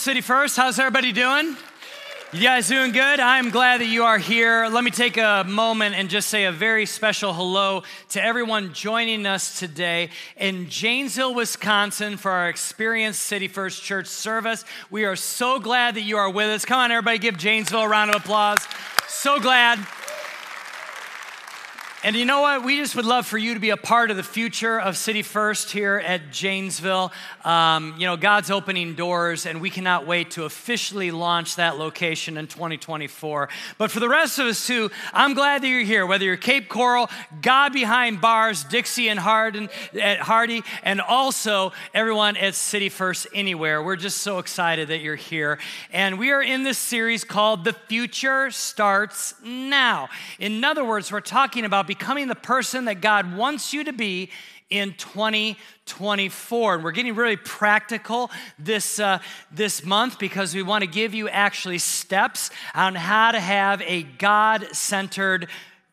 City First. How's everybody doing? You guys doing good? I'm glad that you are here. Let me take a moment and just say a very special hello to everyone joining us today in Janesville, Wisconsin for our Experience City First Church service. We are so glad that you are with us. Come on, everybody, give Janesville a round of applause. So glad. And you know what? We just would love for you to be a part of the future of City First here at Janesville. Um, you know, God's opening doors, and we cannot wait to officially launch that location in 2024. But for the rest of us, too, I'm glad that you're here, whether you're Cape Coral, God Behind Bars, Dixie and Hardin, at Hardy, and also everyone at City First Anywhere. We're just so excited that you're here. And we are in this series called The Future Starts Now. In other words, we're talking about becoming the person that God wants you to be in 2024. And we're getting really practical this, uh, this month because we want to give you actually steps on how to have a God centered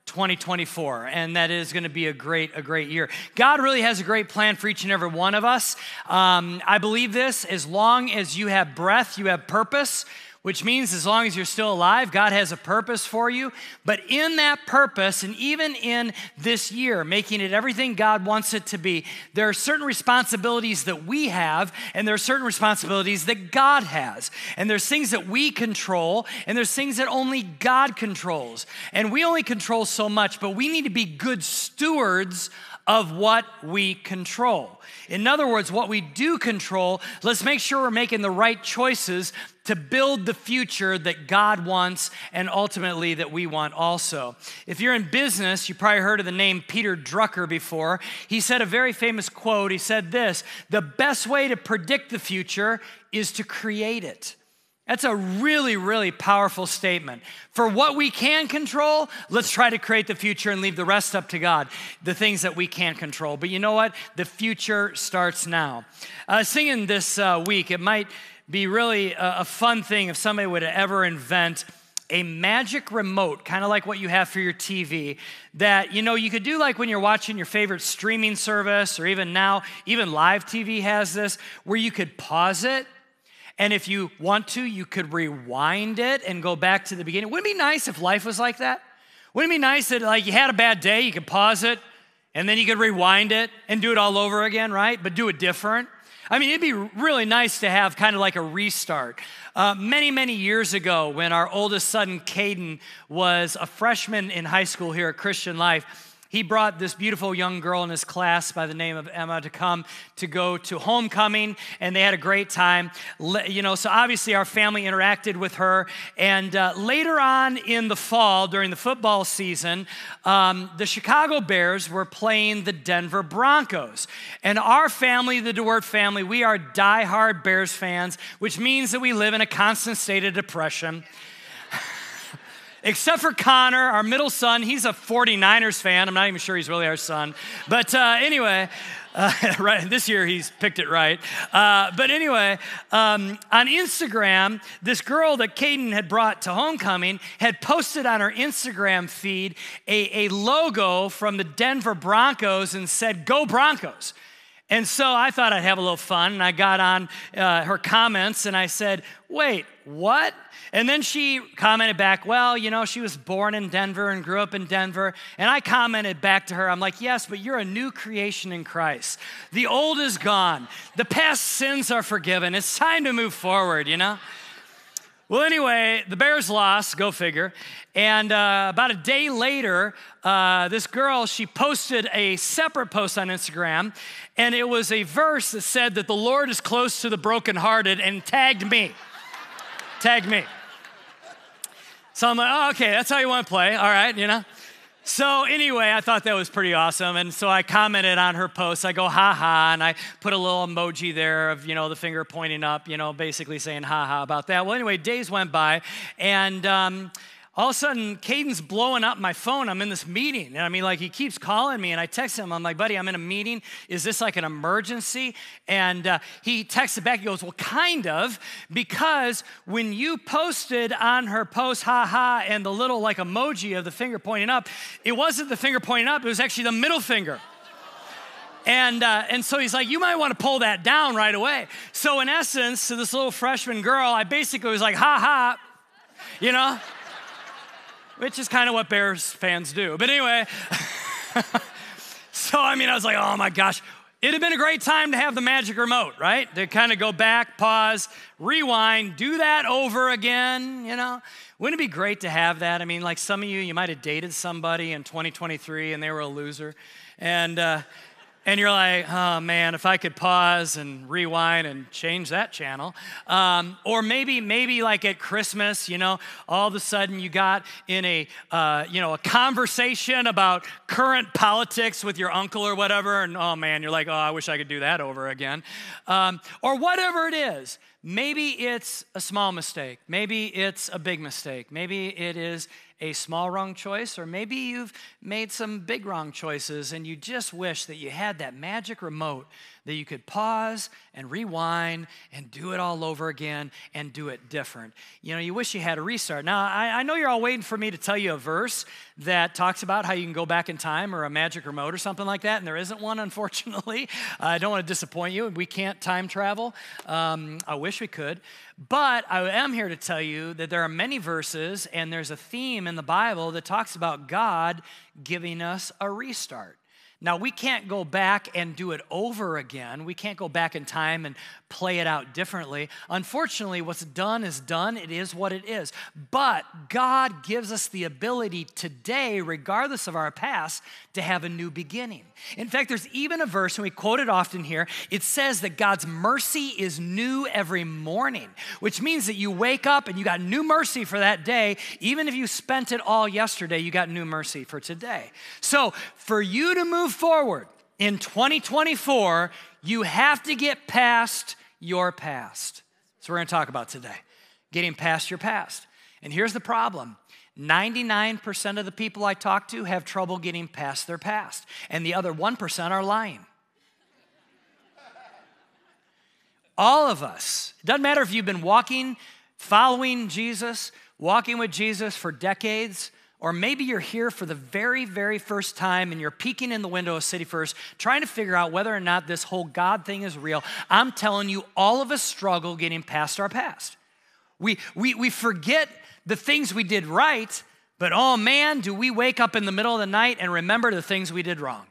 2024 and that is going to be a great a great year. God really has a great plan for each and every one of us. Um, i believe this as long as you have breath you have purpose which means as long as you're still alive, God has a purpose for you. But in that purpose, and even in this year, making it everything God wants it to be, there are certain responsibilities that we have, and there are certain responsibilities that God has. And there's things that we control, and there's things that only God controls. And we only control so much, but we need to be good stewards of what we control. In other words, what we do control, let's make sure we're making the right choices to build the future that God wants and ultimately that we want also. If you're in business, you probably heard of the name Peter Drucker before. He said a very famous quote. He said this The best way to predict the future is to create it. That's a really, really powerful statement. For what we can control, let's try to create the future and leave the rest up to God, the things that we can't control. But you know what? The future starts now. Uh, singing this uh, week, it might be really a, a fun thing if somebody would ever invent a magic remote, kind of like what you have for your TV, that you know you could do like when you're watching your favorite streaming service, or even now, even live TV has this, where you could pause it. And if you want to, you could rewind it and go back to the beginning. Wouldn't it be nice if life was like that? Wouldn't it be nice that like you had a bad day, you could pause it, and then you could rewind it and do it all over again, right? But do it different. I mean, it'd be really nice to have kind of like a restart. Uh, many, many years ago, when our oldest son, Caden, was a freshman in high school here at Christian Life, he brought this beautiful young girl in his class by the name of Emma to come to go to homecoming, and they had a great time. You know, so obviously our family interacted with her. And uh, later on in the fall, during the football season, um, the Chicago Bears were playing the Denver Broncos. And our family, the DeWeerdt family, we are diehard Bears fans, which means that we live in a constant state of depression except for Connor, our middle son. He's a 49ers fan. I'm not even sure he's really our son. But uh, anyway, uh, right, this year he's picked it right. Uh, but anyway, um, on Instagram, this girl that Caden had brought to homecoming had posted on her Instagram feed a, a logo from the Denver Broncos and said, Go Broncos. And so I thought I'd have a little fun, and I got on uh, her comments and I said, Wait, what? And then she commented back, Well, you know, she was born in Denver and grew up in Denver. And I commented back to her, I'm like, Yes, but you're a new creation in Christ. The old is gone, the past sins are forgiven. It's time to move forward, you know? Well, anyway, the Bears lost, go figure. And uh, about a day later, uh, this girl, she posted a separate post on Instagram, and it was a verse that said that the Lord is close to the brokenhearted and tagged me. tagged me. So I'm like, oh, okay, that's how you want to play. All right, you know? So anyway, I thought that was pretty awesome. And so I commented on her post. I go, ha ha, and I put a little emoji there of, you know, the finger pointing up, you know, basically saying ha ha about that. Well, anyway, days went by, and um, all of a sudden, Caden's blowing up my phone. I'm in this meeting. And I mean, like, he keeps calling me, and I text him. I'm like, buddy, I'm in a meeting. Is this like an emergency? And uh, he texted back. He goes, well, kind of, because when you posted on her post, ha ha, and the little like emoji of the finger pointing up, it wasn't the finger pointing up, it was actually the middle finger. And, uh, and so he's like, You might want to pull that down right away. So, in essence, to this little freshman girl, I basically was like, Ha ha, you know? Which is kind of what Bears fans do. But anyway, so I mean, I was like, Oh my gosh, It'd have been a great time to have the magic remote, right? To kind of go back, pause, rewind, do that over again, you know? Wouldn't it be great to have that? I mean, like some of you, you might have dated somebody in 2023 and they were a loser. And, uh, and you're like, oh man, if I could pause and rewind and change that channel. Um, or maybe, maybe like at Christmas, you know, all of a sudden you got in a, uh, you know, a conversation about current politics with your uncle or whatever, and oh man, you're like, oh, I wish I could do that over again. Um, or whatever it is. Maybe it's a small mistake. Maybe it's a big mistake. Maybe it is a small wrong choice, or maybe you've made some big wrong choices and you just wish that you had that magic remote that you could pause and rewind and do it all over again and do it different. You know, you wish you had a restart. Now, I, I know you're all waiting for me to tell you a verse that talks about how you can go back in time or a magic remote or something like that, and there isn't one, unfortunately. I don't want to disappoint you. We can't time travel. Um, I wish we could. But I am here to tell you that there are many verses and there's a theme in the Bible that talks about God giving us a restart. Now, we can't go back and do it over again. We can't go back in time and play it out differently. Unfortunately, what's done is done. It is what it is. But God gives us the ability today, regardless of our past, to have a new beginning. In fact, there's even a verse, and we quote it often here. It says that God's mercy is new every morning, which means that you wake up and you got new mercy for that day. Even if you spent it all yesterday, you got new mercy for today. So, for you to move forward in 2024, you have to get past your past. So, we're going to talk about today getting past your past. And here's the problem 99% of the people I talk to have trouble getting past their past, and the other 1% are lying. All of us, it doesn't matter if you've been walking, following Jesus, walking with Jesus for decades, or maybe you're here for the very, very first time and you're peeking in the window of City First, trying to figure out whether or not this whole God thing is real. I'm telling you, all of us struggle getting past our past. We, we, we forget the things we did right, but oh man, do we wake up in the middle of the night and remember the things we did wrong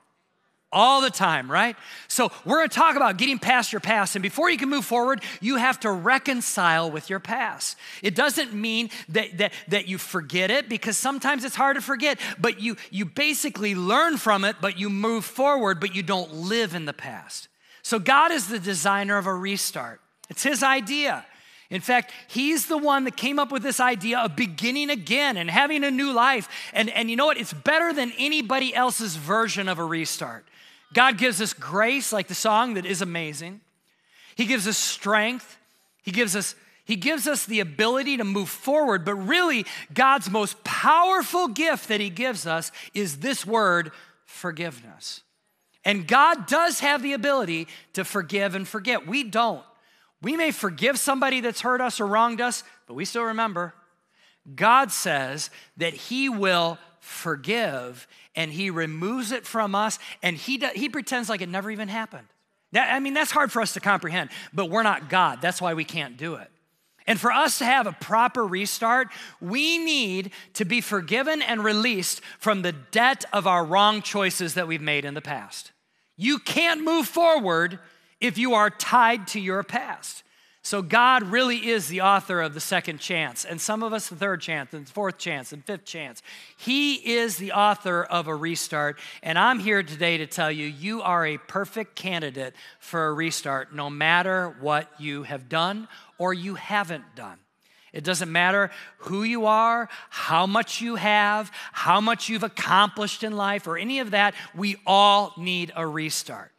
all the time, right? So, we're gonna talk about getting past your past. And before you can move forward, you have to reconcile with your past. It doesn't mean that, that, that you forget it because sometimes it's hard to forget, but you, you basically learn from it, but you move forward, but you don't live in the past. So, God is the designer of a restart, it's His idea. In fact, he's the one that came up with this idea of beginning again and having a new life. And, and you know what? It's better than anybody else's version of a restart. God gives us grace, like the song that is amazing. He gives us strength. He gives us he gives us the ability to move forward, but really, God's most powerful gift that He gives us is this word, forgiveness. And God does have the ability to forgive and forget. We don't. We may forgive somebody that's hurt us or wronged us, but we still remember. God says that He will forgive and he removes it from us and he, he pretends like it never even happened. That, I mean, that's hard for us to comprehend, but we're not God. That's why we can't do it. And for us to have a proper restart, we need to be forgiven and released from the debt of our wrong choices that we've made in the past. You can't move forward if you are tied to your past. So God really is the author of the second chance, and some of us the third chance, and fourth chance, and fifth chance. He is the author of a restart, and I'm here today to tell you you are a perfect candidate for a restart, no matter what you have done or you haven't done. It doesn't matter who you are, how much you have, how much you've accomplished in life, or any of that. We all need a restart.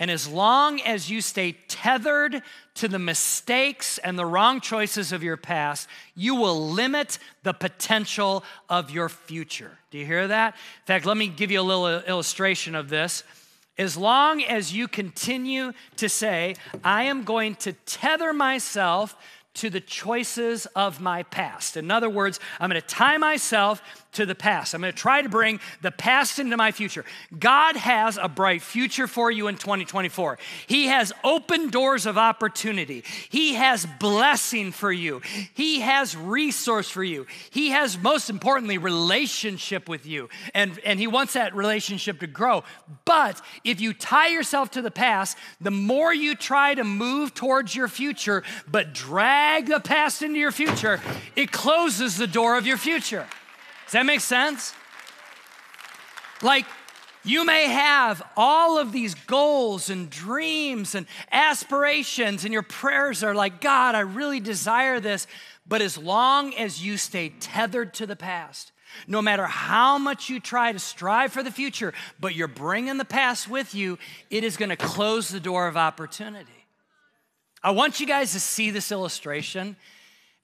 And as long as you stay tethered to the mistakes and the wrong choices of your past, you will limit the potential of your future. Do you hear that? In fact, let me give you a little illustration of this. As long as you continue to say, I am going to tether myself to the choices of my past. In other words, I'm going to tie myself to the past. I'm going to try to bring the past into my future. God has a bright future for you in 2024. He has open doors of opportunity. He has blessing for you. He has resource for you. He has, most importantly, relationship with you. And, and He wants that relationship to grow. But if you tie yourself to the past, the more you try to move towards your future, but drag the past into your future, it closes the door of your future. Does that make sense? Like, you may have all of these goals and dreams and aspirations, and your prayers are like, God, I really desire this. But as long as you stay tethered to the past, no matter how much you try to strive for the future, but you're bringing the past with you, it is going to close the door of opportunity. I want you guys to see this illustration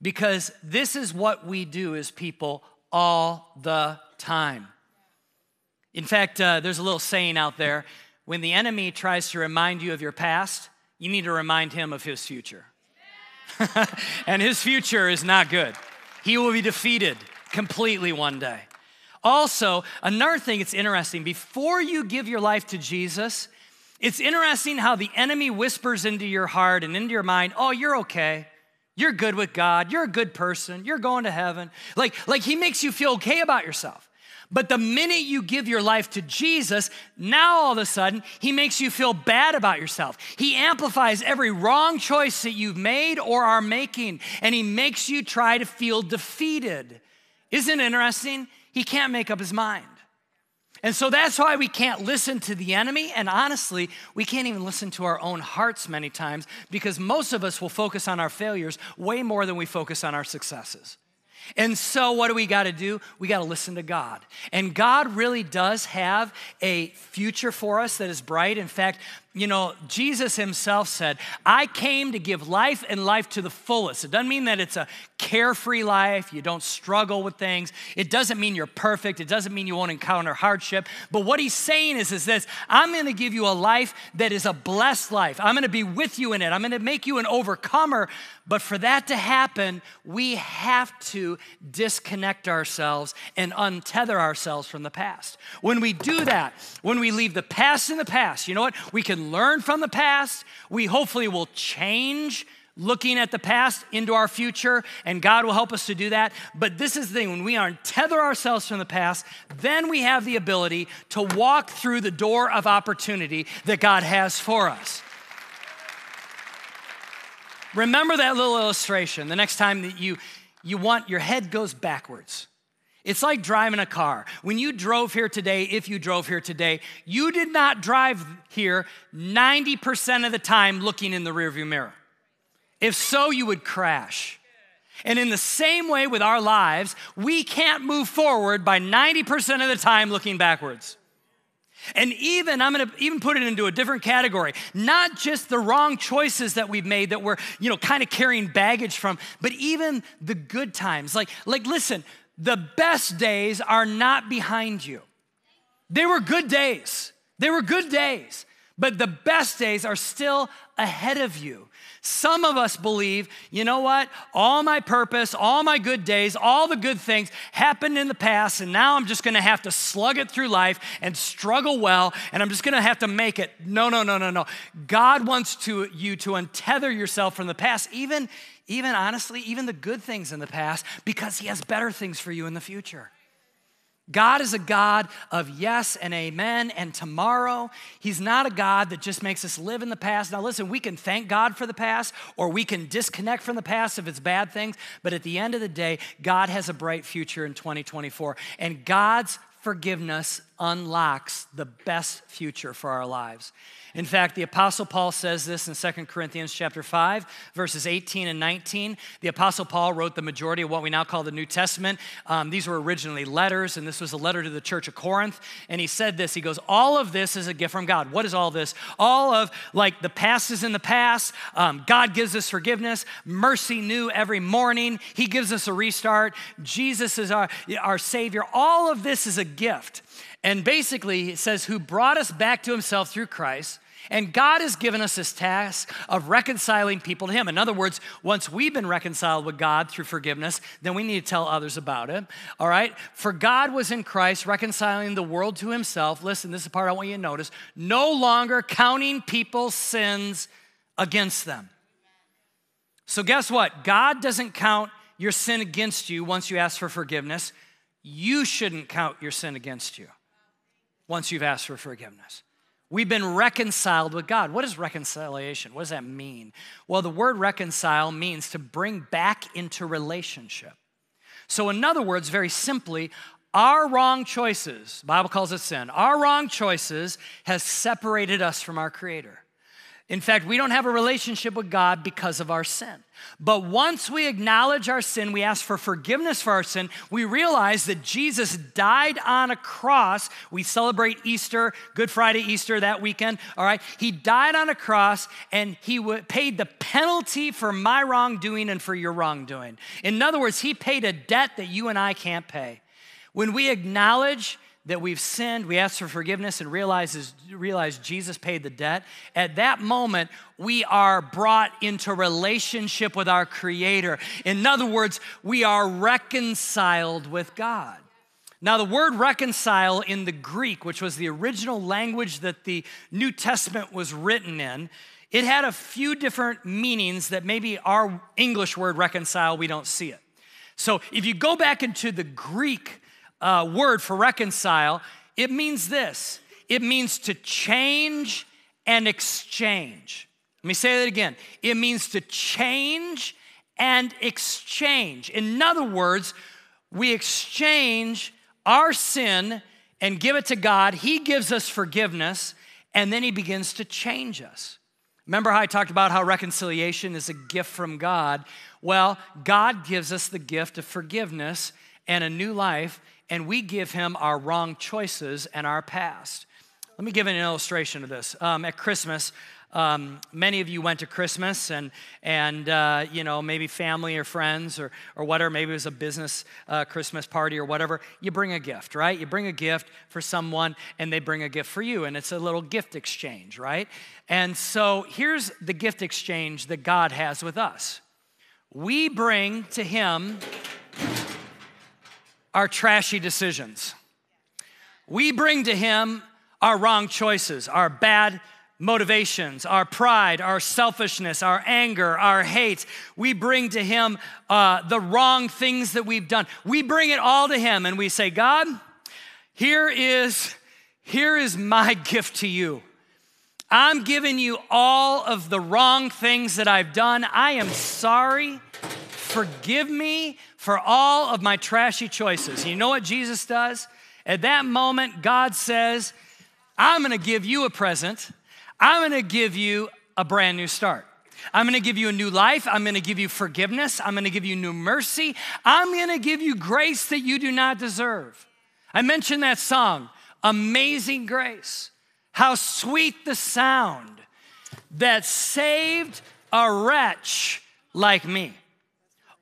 because this is what we do as people all the time. In fact, uh, there's a little saying out there when the enemy tries to remind you of your past, you need to remind him of his future. and his future is not good. He will be defeated completely one day. Also, another thing it's interesting before you give your life to Jesus, it's interesting how the enemy whispers into your heart and into your mind, oh, you're okay. You're good with God. You're a good person. You're going to heaven. Like, like he makes you feel okay about yourself. But the minute you give your life to Jesus, now all of a sudden, he makes you feel bad about yourself. He amplifies every wrong choice that you've made or are making, and he makes you try to feel defeated. Isn't it interesting? He can't make up his mind. And so that's why we can't listen to the enemy. And honestly, we can't even listen to our own hearts many times because most of us will focus on our failures way more than we focus on our successes. And so, what do we got to do? We got to listen to God. And God really does have a future for us that is bright. In fact, you know, Jesus himself said, I came to give life and life to the fullest. It doesn't mean that it's a carefree life, you don't struggle with things. It doesn't mean you're perfect, it doesn't mean you won't encounter hardship. But what he's saying is, is this I'm gonna give you a life that is a blessed life. I'm gonna be with you in it, I'm gonna make you an overcomer. But for that to happen, we have to disconnect ourselves and untether ourselves from the past. When we do that, when we leave the past in the past, you know what? We learn from the past. We hopefully will change looking at the past into our future, and God will help us to do that. But this is the thing when we untether ourselves from the past, then we have the ability to walk through the door of opportunity that God has for us. Remember that little illustration the next time that you, you want your head goes backwards. It's like driving a car. When you drove here today, if you drove here today, you did not drive here 90% of the time looking in the rearview mirror. If so, you would crash. And in the same way with our lives, we can't move forward by 90% of the time looking backwards. And even, I'm gonna even put it into a different category. Not just the wrong choices that we've made that we're, you know, kind of carrying baggage from, but even the good times. Like, like, listen, the best days are not behind you. They were good days. They were good days, but the best days are still ahead of you. Some of us believe, you know what? All my purpose, all my good days, all the good things happened in the past, and now I'm just gonna have to slug it through life and struggle well, and I'm just gonna have to make it. No, no, no, no, no. God wants to, you to untether yourself from the past, even even honestly, even the good things in the past, because He has better things for you in the future. God is a God of yes and amen and tomorrow. He's not a God that just makes us live in the past. Now, listen, we can thank God for the past or we can disconnect from the past if it's bad things, but at the end of the day, God has a bright future in 2024. And God's forgiveness unlocks the best future for our lives. In fact, the apostle Paul says this in 2 Corinthians chapter 5, verses 18 and 19. The apostle Paul wrote the majority of what we now call the New Testament. Um, these were originally letters, and this was a letter to the church of Corinth. And he said this, he goes, all of this is a gift from God. What is all this? All of like the past is in the past. Um, God gives us forgiveness, mercy new every morning. He gives us a restart. Jesus is our, our Savior. All of this is a gift. And basically, it says, who brought us back to himself through Christ And God has given us this task of reconciling people to Him. In other words, once we've been reconciled with God through forgiveness, then we need to tell others about it. All right? For God was in Christ reconciling the world to Himself. Listen, this is the part I want you to notice. No longer counting people's sins against them. So, guess what? God doesn't count your sin against you once you ask for forgiveness. You shouldn't count your sin against you once you've asked for forgiveness. We've been reconciled with God. What is reconciliation? What does that mean? Well, the word reconcile means to bring back into relationship. So, in other words, very simply, our wrong choices, Bible calls it sin, our wrong choices has separated us from our Creator. In fact, we don't have a relationship with God because of our sin. But once we acknowledge our sin, we ask for forgiveness for our sin, we realize that Jesus died on a cross. We celebrate Easter, Good Friday, Easter that weekend, all right? He died on a cross and he paid the penalty for my wrongdoing and for your wrongdoing. In other words, he paid a debt that you and I can't pay. When we acknowledge that we've sinned, we ask for forgiveness and realize, realize Jesus paid the debt, at that moment, we are brought into relationship with our Creator. In other words, we are reconciled with God. Now, the word reconcile in the Greek, which was the original language that the New Testament was written in, it had a few different meanings that maybe our English word reconcile, we don't see it. So if you go back into the Greek uh, word for reconcile, it means this it means to change and exchange. Let me say that again. It means to change and exchange. In other words, we exchange our sin and give it to God. He gives us forgiveness, and then He begins to change us. Remember how I talked about how reconciliation is a gift from God? Well, God gives us the gift of forgiveness and a new life, and we give him our wrong choices and our past. Let me give an illustration of this. Um, at Christmas, um, many of you went to Christmas and, and uh, you know, maybe family or friends or, or whatever, maybe it was a business uh, Christmas party or whatever. You bring a gift, right? You bring a gift for someone and they bring a gift for you, and it's a little gift exchange, right? And so here's the gift exchange that God has with us we bring to Him our trashy decisions. We bring to Him our wrong choices, our bad motivations, our pride, our selfishness, our anger, our hate. We bring to Him uh, the wrong things that we've done. We bring it all to Him and we say, God, here is, here is my gift to you. I'm giving you all of the wrong things that I've done. I am sorry. Forgive me for all of my trashy choices. You know what Jesus does? At that moment, God says, I'm gonna give you a present. I'm gonna give you a brand new start. I'm gonna give you a new life. I'm gonna give you forgiveness. I'm gonna give you new mercy. I'm gonna give you grace that you do not deserve. I mentioned that song, Amazing Grace. How sweet the sound that saved a wretch like me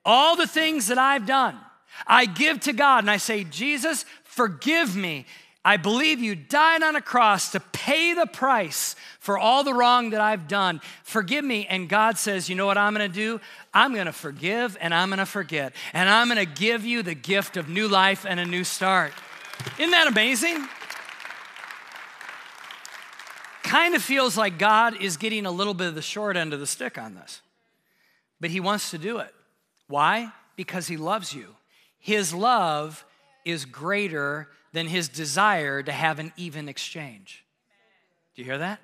all the things that I've done, I give to God and I say, Jesus, forgive me. I believe you died on a cross to pay the price for all the wrong that I've done. Forgive me. And God says, You know what I'm gonna do? I'm gonna forgive and I'm gonna forget. And I'm gonna give you the gift of new life and a new start. Isn't that amazing? Kind of feels like God is getting a little bit of the short end of the stick on this, but He wants to do it. Why? Because he loves you. His love is greater than his desire to have an even exchange. Do you hear that?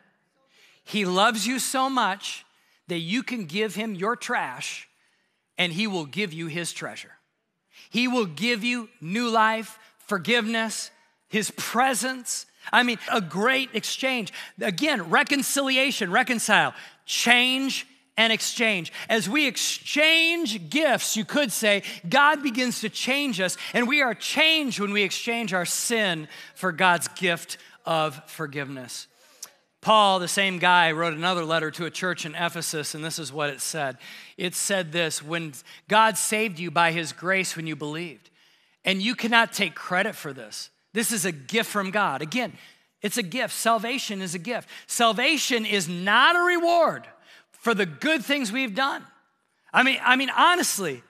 He loves you so much that you can give him your trash and he will give you his treasure. He will give you new life, forgiveness, his presence. I mean, a great exchange. Again, reconciliation, reconcile, change and exchange. As we exchange gifts, you could say, God begins to change us, and we are changed when we exchange our sin for God's gift of forgiveness. Paul, the same guy, wrote another letter to a church in Ephesus, and this is what it said. It said this When God saved you by his grace when you believed, and you cannot take credit for this, this is a gift from God. Again, It's a gift. Salvation is a gift. Salvation is not a reward for the good things we've done. I mean, I mean, honestly,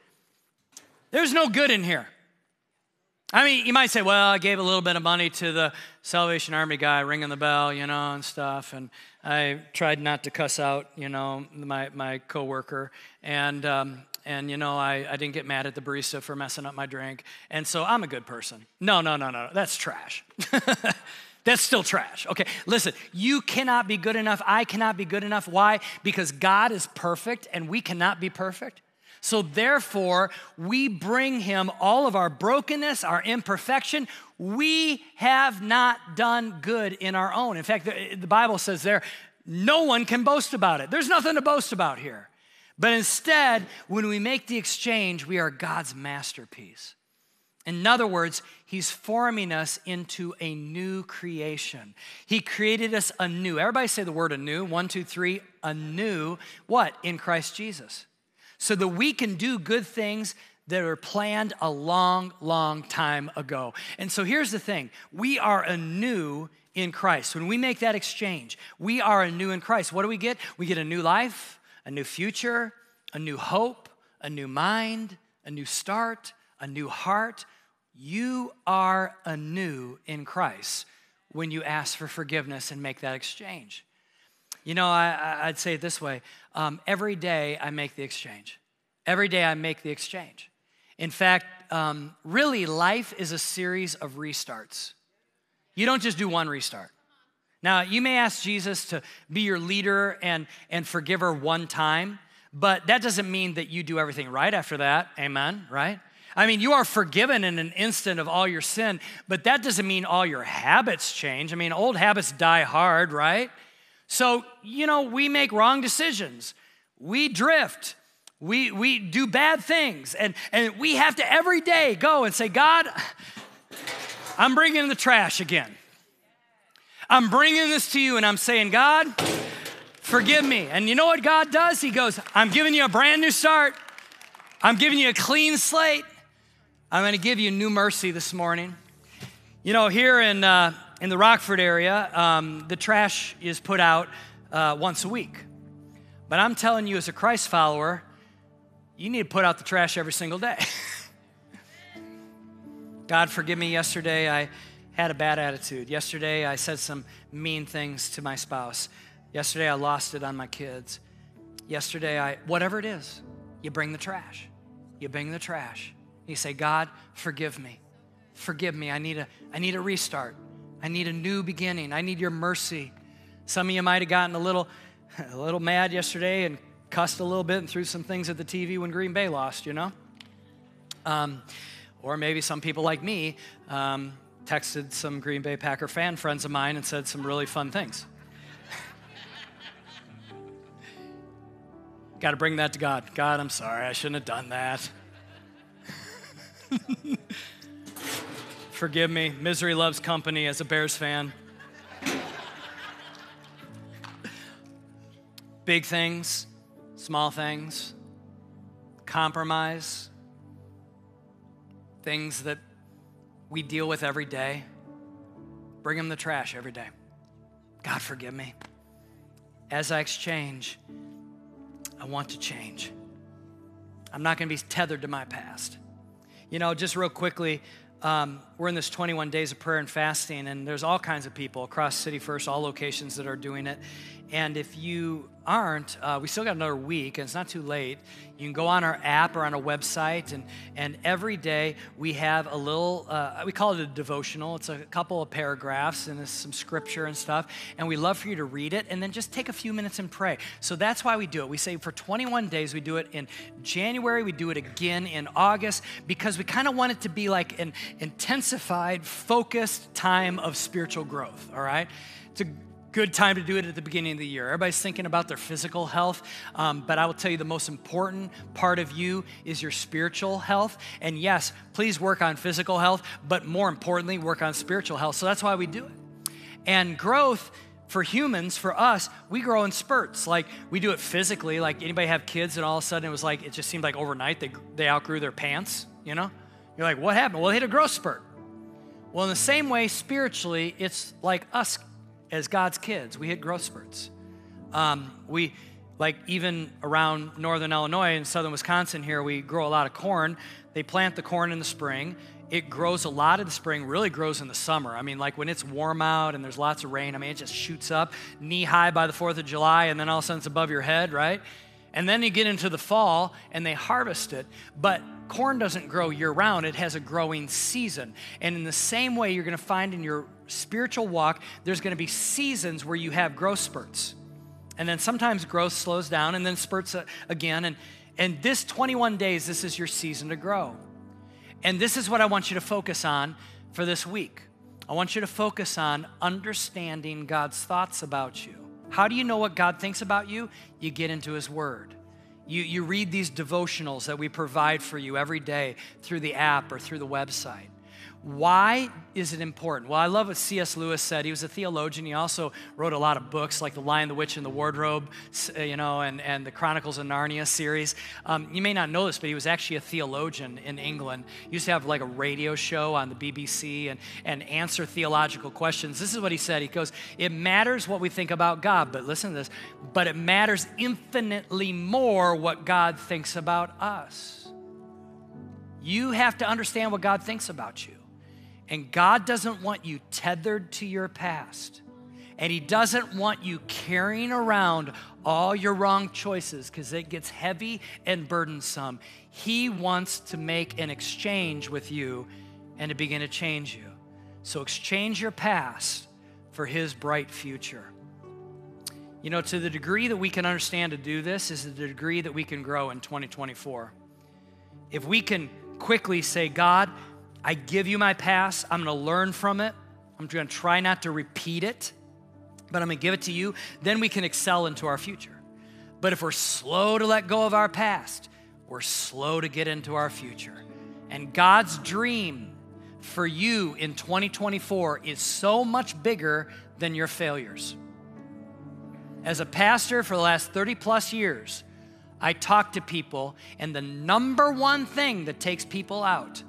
there's no good in here. I mean, you might say, well, I gave a little bit of money to the Salvation Army guy ringing the bell, you know, and stuff. And I tried not to cuss out, you know, my, my coworker. And, um, and you know, I, I didn't get mad at the barista for messing up my drink. And so I'm a good person. No, no, no, no. That's trash. That's still trash. Okay, listen, you cannot be good enough. I cannot be good enough. Why? Because God is perfect and we cannot be perfect. So, therefore, we bring him all of our brokenness, our imperfection. We have not done good in our own. In fact, the, Bible says there, no one can boast about it. There's nothing to boast about here. But instead, when we make the exchange, we are God's masterpiece. In other words, He's forming us into a new creation. He created us anew. Everybody say the word anew. One, two, three. Anew. What? In Christ Jesus so that we can do good things that were planned a long, long time ago. And so here's the thing we are anew in Christ. When we make that exchange, we are anew in Christ. What do we get? We get a new life, a new future, a new hope, a new mind, a new start, a new heart. You are anew in Christ when you ask for forgiveness and make that exchange. You know, I, would say it this way um, every day I make the exchange. Every day I make the exchange. In fact, um, really, life is a series of restarts. You don't just do one restart. Now, you may ask Jesus to be your leader and, and forgiver one time, but that doesn't mean that you do everything right after that. Amen, right? I mean, you are forgiven in an instant of all your sin, but that doesn't mean all your habits change. I mean, old habits die hard, right? So, you know, we make wrong decisions, we drift, we, we do bad things, and, and we have to every day go and say, God, I'm bringing the trash again. I'm bringing this to you, and I'm saying, God, forgive me. And you know what God does? He goes, I'm giving you a brand new start. I'm giving you a clean slate. I'm going to give you new mercy this morning. You know, here in, uh, in the Rockford area, um, the trash is put out uh, once a week. But I'm telling you, as a Christ follower, you need to put out the trash every single day. God, forgive me. Yesterday, I had a bad attitude. Yesterday, I said some mean things to my spouse. Yesterday, I lost it on my kids. Yesterday, I, whatever it is, you bring the trash. You bring the trash. You say, God, forgive me. Forgive me. I need a, I need a restart. I need a new beginning. I need your mercy. Some of you might have gotten a little, a little mad yesterday and cussed a little bit and threw some things at the TV when Green Bay lost, you know? Um, or maybe some people like me um, texted some Green Bay Packer fan friends of mine and said some really fun things. Got to bring that to God. God, I'm sorry, I shouldn't have done that. Forgive me. Misery loves company as a Bears fan. Big things, small things, compromise, things that we deal with every day. Bring them the trash every day. God, forgive me. As I exchange, I want to change. I'm not going to be tethered to my past. You know, just real quickly, um, we're in this 21 days of prayer and fasting, and there's all kinds of people across City First, all locations that are doing it. And if you aren't, uh, we still got another week, and it's not too late. You can go on our app or on our website, and, and every day we have a little, uh, we call it a devotional. It's a couple of paragraphs and some scripture and stuff. And we love for you to read it and then just take a few minutes and pray. So that's why we do it. We say for 21 days, we do it in January, we do it again in August, because we kind of want it to be like an intensified, focused time of spiritual growth, all right? It's a good time to do it at the beginning of the year. Everybody's thinking about their physical health, um, but I will tell you the most important part of you is your spiritual health. And yes, please work on physical health, but more importantly, work on spiritual health. So that's why we do it. And growth for humans, for us, we grow in spurts. Like we do it physically. Like anybody have kids, and all of a sudden it was like it just seemed like overnight they they outgrew their pants. You know, you're like, what happened? Well, they hit a growth spurt. Well, in the same way, spiritually, it's like us as God's kids. We hit growth spurts. Um, we, like, even around northern Illinois and southern Wisconsin here, we grow a lot of corn. They plant the corn in the spring. It grows a lot in the spring, really grows in the summer. I mean, like when it's warm out and there's lots of rain, I mean, it just shoots up knee high by the 4th of July, and then all of a sudden it's above your head, right? And then you get into the fall and they harvest it. But corn doesn't grow year round, it has a growing season. And in the same way, you're going to find in your spiritual walk, there's going to be seasons where you have growth spurts. And then sometimes growth slows down and then spurts again. And, and this 21 days, this is your season to grow. And this is what I want you to focus on for this week. I want you to focus on understanding God's thoughts about you. How do you know what God thinks about you? You get into His Word. You, you read these devotionals that we provide for you every day through the app or through the website. Why is it important? Well, I love what C.S. Lewis said. He was a theologian. He also wrote a lot of books like The Lion, the Witch, and the Wardrobe, uh, you know, and, and the Chronicles of Narnia series. Um, you may not know this, but he was actually a theologian in England. He used to have like a radio show on the BBC and, and answer theological questions. This is what he said. He goes, It matters what we think about God, but listen to this, but it matters infinitely more what God thinks about us. You have to understand what God thinks about you. And God doesn't want you tethered to your past. And He doesn't want you carrying around all your wrong choices because it gets heavy and burdensome. He wants to make an exchange with you and to begin to change you. So exchange your past for His bright future. You know, to the degree that we can understand to do this is the degree that we can grow in 2024. If we can quickly say, God, I give you my past. I'm going to learn from it. I'm going to try not to repeat it, but I'm going to give it to you. Then we can excel into our future. But if we're slow to let go of our past, we're slow to get into our future. And God's dream for you in 2024 is so much bigger than your failures. As a pastor for the last 30 plus years, I talk to people, and the number one thing that takes people out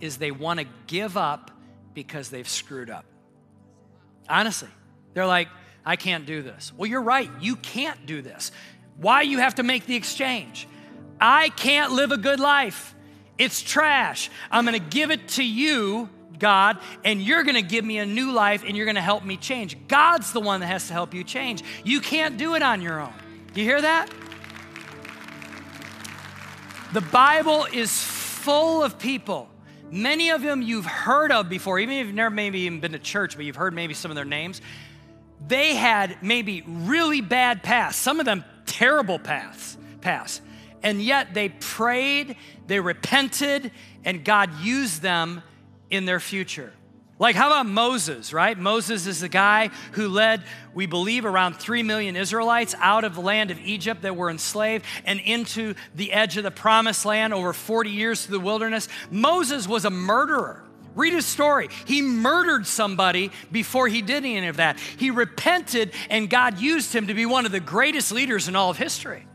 is they want to give up because they've screwed up. Honestly, they're like, I can't do this. Well, you're right. You can't do this. Why you have to make the exchange? I can't live a good life. It's trash. I'm going to give it to you, God, and you're going to give me a new life and you're going to help me change. God's the one that has to help you change. You can't do it on your own. You hear that? The Bible is full of people Many of them you've heard of before, even if you've never maybe even been to church, but you've heard maybe some of their names. They had maybe really bad past, some of them terrible paths, past. And yet they prayed, they repented, and God used them in their future. Like, how about Moses, right? Moses is the guy who led, we believe, around 3 million Israelites out of the land of Egypt that were enslaved and into the edge of the promised land over 40 years through the wilderness. Moses was a murderer. Read his story. He murdered somebody before he did any of that. He repented, and God used him to be one of the greatest leaders in all of history.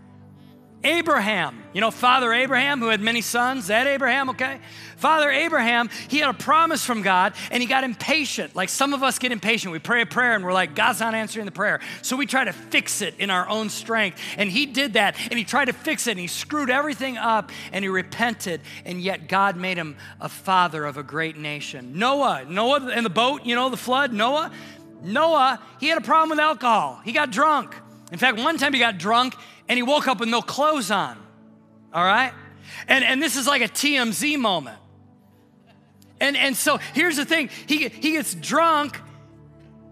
Abraham, you know, Father Abraham, who had many sons, that Abraham, okay? Father Abraham, he had a promise from God and he got impatient. Like some of us get impatient. We pray a prayer and we're like, God's not answering the prayer. So we try to fix it in our own strength. And he did that and he tried to fix it and he screwed everything up and he repented. And yet God made him a father of a great nation. Noah, Noah in the boat, you know, the flood, Noah, Noah, he had a problem with alcohol. He got drunk. In fact, one time he got drunk and he woke up with no clothes on. All right? And, and this is like a TMZ moment. And, and so here's the thing he, he gets drunk,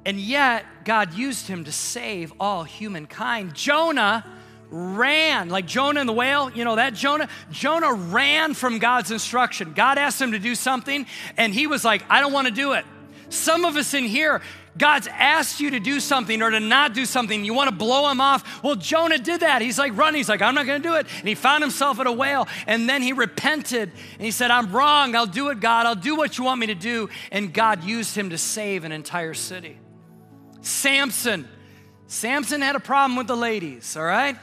and yet God used him to save all humankind. Jonah ran, like Jonah and the whale, you know that Jonah? Jonah ran from God's instruction. God asked him to do something, and he was like, I don't want to do it. Some of us in here, God's asked you to do something or to not do something. You want to blow him off. Well, Jonah did that. He's like running. He's like, I'm not going to do it. And he found himself at a whale. And then he repented and he said, I'm wrong. I'll do it, God. I'll do what you want me to do. And God used him to save an entire city. Samson. Samson had a problem with the ladies, all right?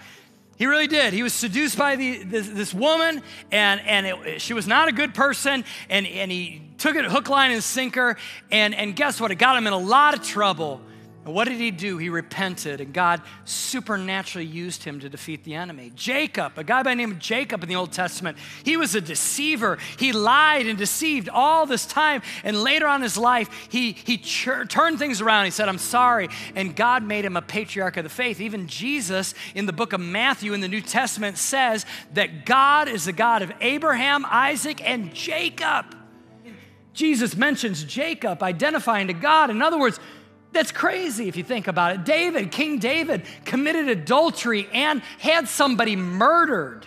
He really did. He was seduced by the, this, this woman, and, and it, she was not a good person, and, and he took it hook, line, and sinker. And, and guess what? It got him in a lot of trouble. And what did he do? He repented, and God supernaturally used him to defeat the enemy. Jacob, a guy by name of Jacob in the Old Testament, he was a deceiver. He lied and deceived all this time. And later on in his life, he, he ch- turned things around. He said, I'm sorry. And God made him a patriarch of the faith. Even Jesus in the book of Matthew in the New Testament says that God is the God of Abraham, Isaac, and Jacob. Jesus mentions Jacob identifying to God. In other words, that's crazy if you think about it. David, King David, committed adultery and had somebody murdered,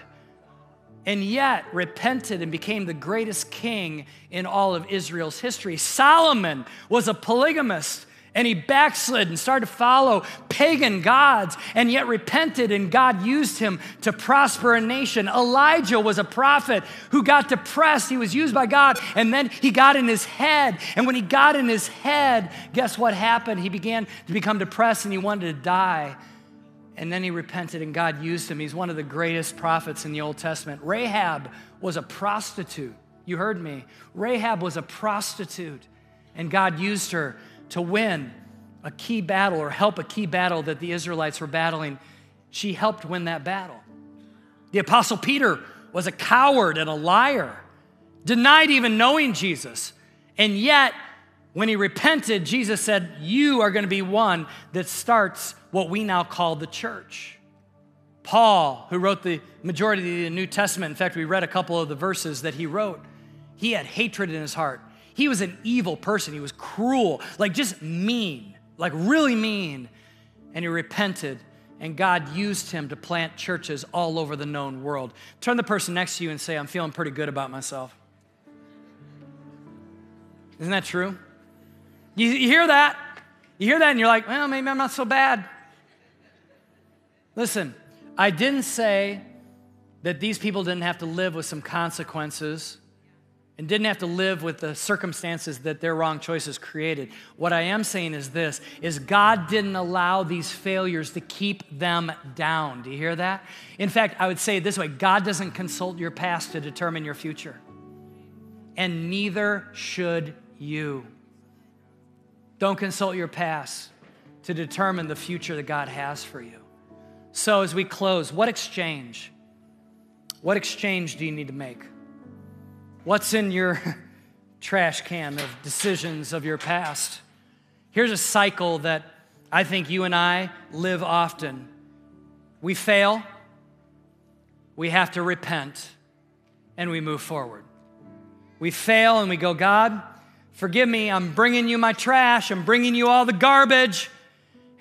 and yet repented and became the greatest king in all of Israel's history. Solomon was a polygamist and he backslid and started to follow pagan gods and yet repented and God used him to prosper a nation. Elijah was a prophet who got depressed. He was used by God and then he got in his head. And when he got in his head, guess what happened? He began to become depressed and he wanted to die. And then he repented and God used him. He's one of the greatest prophets in the Old Testament. Rahab was a prostitute. You heard me. Rahab was a prostitute and God used her to win a key battle or help a key battle that the Israelites were battling, she helped win that battle. The Apostle Peter was a coward and a liar, denied even knowing Jesus. And yet, when he repented, Jesus said, You are going to be one that starts what we now call the church. Paul, who wrote the majority of the New Testament, in fact, we read a couple of the verses that he wrote, he had hatred in his heart he was an evil person. He was cruel, like just mean, like really mean. And he repented, and God used him to plant churches all over the known world. Turn the person next to you and say, I'm feeling pretty good about myself. Isn't that true? You, you hear that? You hear that, and you're like, well, maybe I'm not so bad. Listen, I didn't say that these people didn't have to live with some consequences and didn't have to live with the circumstances that their wrong choices created. What I am saying is this is God didn't allow these failures to keep them down. Do you hear that? In fact, I would say it this way, God doesn't consult your past to determine your future. And neither should you. Don't consult your past to determine the future that God has for you. So as we close, what exchange? What exchange do you need to make? What's in your trash can of decisions of your past? Here's a cycle that I think you and I live often. We fail, we have to repent, and we move forward. We fail and we go, God, forgive me, I'm bringing you my trash, I'm bringing you all the garbage.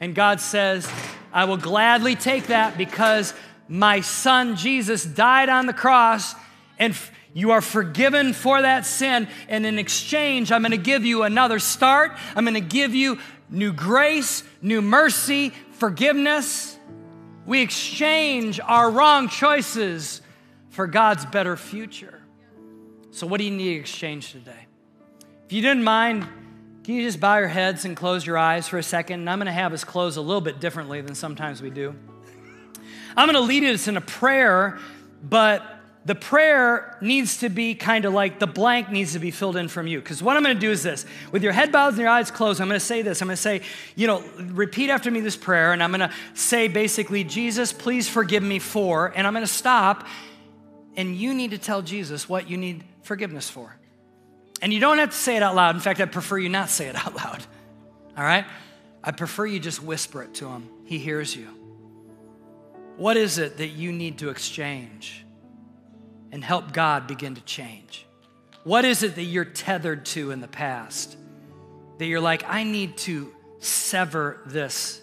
And God says, I will gladly take that because my son Jesus died on the cross and you are forgiven for that sin. And in exchange, I'm going to give you another start. I'm going to give you new grace, new mercy, forgiveness. We exchange our wrong choices for God's better future. So, what do you need to exchange today? If you didn't mind, can you just bow your heads and close your eyes for a second? And I'm going to have us close a little bit differently than sometimes we do. I'm going to lead us in a prayer, but the prayer needs to be kind of like the blank needs to be filled in from you. Because what I'm going to do is this with your head bowed and your eyes closed, I'm going to say this. I'm going to say, you know, repeat after me this prayer, and I'm going to say basically, Jesus, please forgive me for, and I'm going to stop, and you need to tell Jesus what you need forgiveness for. And you don't have to say it out loud. In fact, I prefer you not say it out loud. All right? I prefer you just whisper it to him. He hears you. What is it that you need to exchange? And help God begin to change? What is it that you're tethered to in the past that you're like, I need to sever this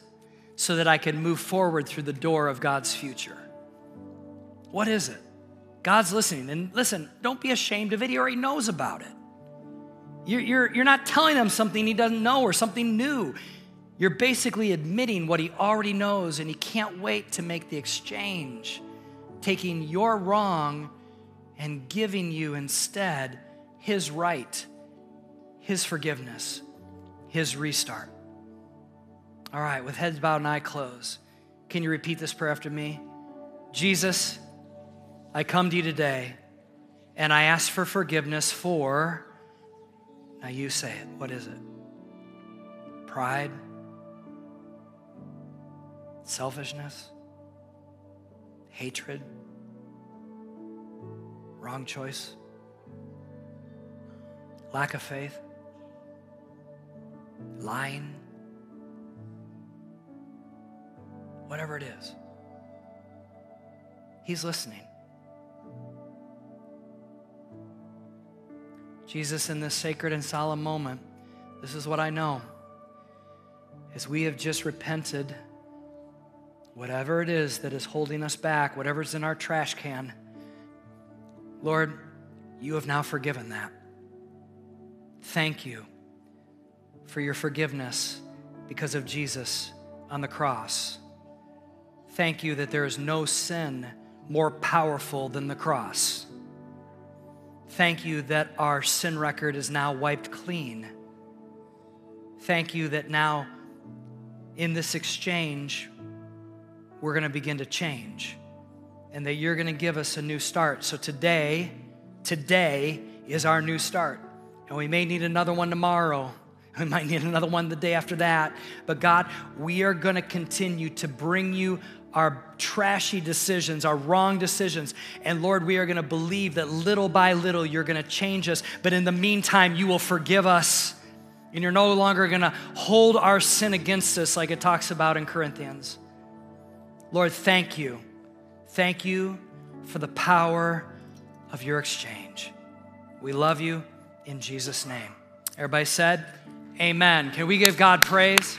so that I can move forward through the door of God's future? What is it? God's listening. And listen, don't be ashamed of it. He already knows about it. You're, you're, you're not telling him something he doesn't know or something new. You're basically admitting what he already knows, and he can't wait to make the exchange, taking your wrong and giving you instead His right, His forgiveness, His restart. All right, with heads bowed and eye closed, can you repeat this prayer after me? Jesus, I come to you today and I ask for forgiveness for, now you say it. What is it? Pride? Selfishness? Hatred? Wrong choice? Lack of faith? Lying? Whatever it is. He's listening. Jesus, in this sacred and solemn moment, this is what I know. As we have just repented, whatever it is that is holding us back, whatever's in our trash can, Lord, you have now forgiven that. Thank you for your forgiveness because of Jesus on the cross. Thank you that there is no sin more powerful than the cross. Thank you that our sin record is now wiped clean. Thank you that now, in this exchange, we're going to begin to change and that you're going to give us a new start. So today, today is our new start. And we may need another one tomorrow. We might need another one the day after that. But God, we are going to continue to bring you our trashy decisions, our wrong decisions. And Lord, we are going to believe that little by little you're going to change us. But in the meantime, you will forgive us. And you're no longer going to hold our sin against us like it talks about in Corinthians. Lord, thank you. Thank you for the power of your exchange. We love you in Jesus' name. Everybody said, Amen. Can we give God praise?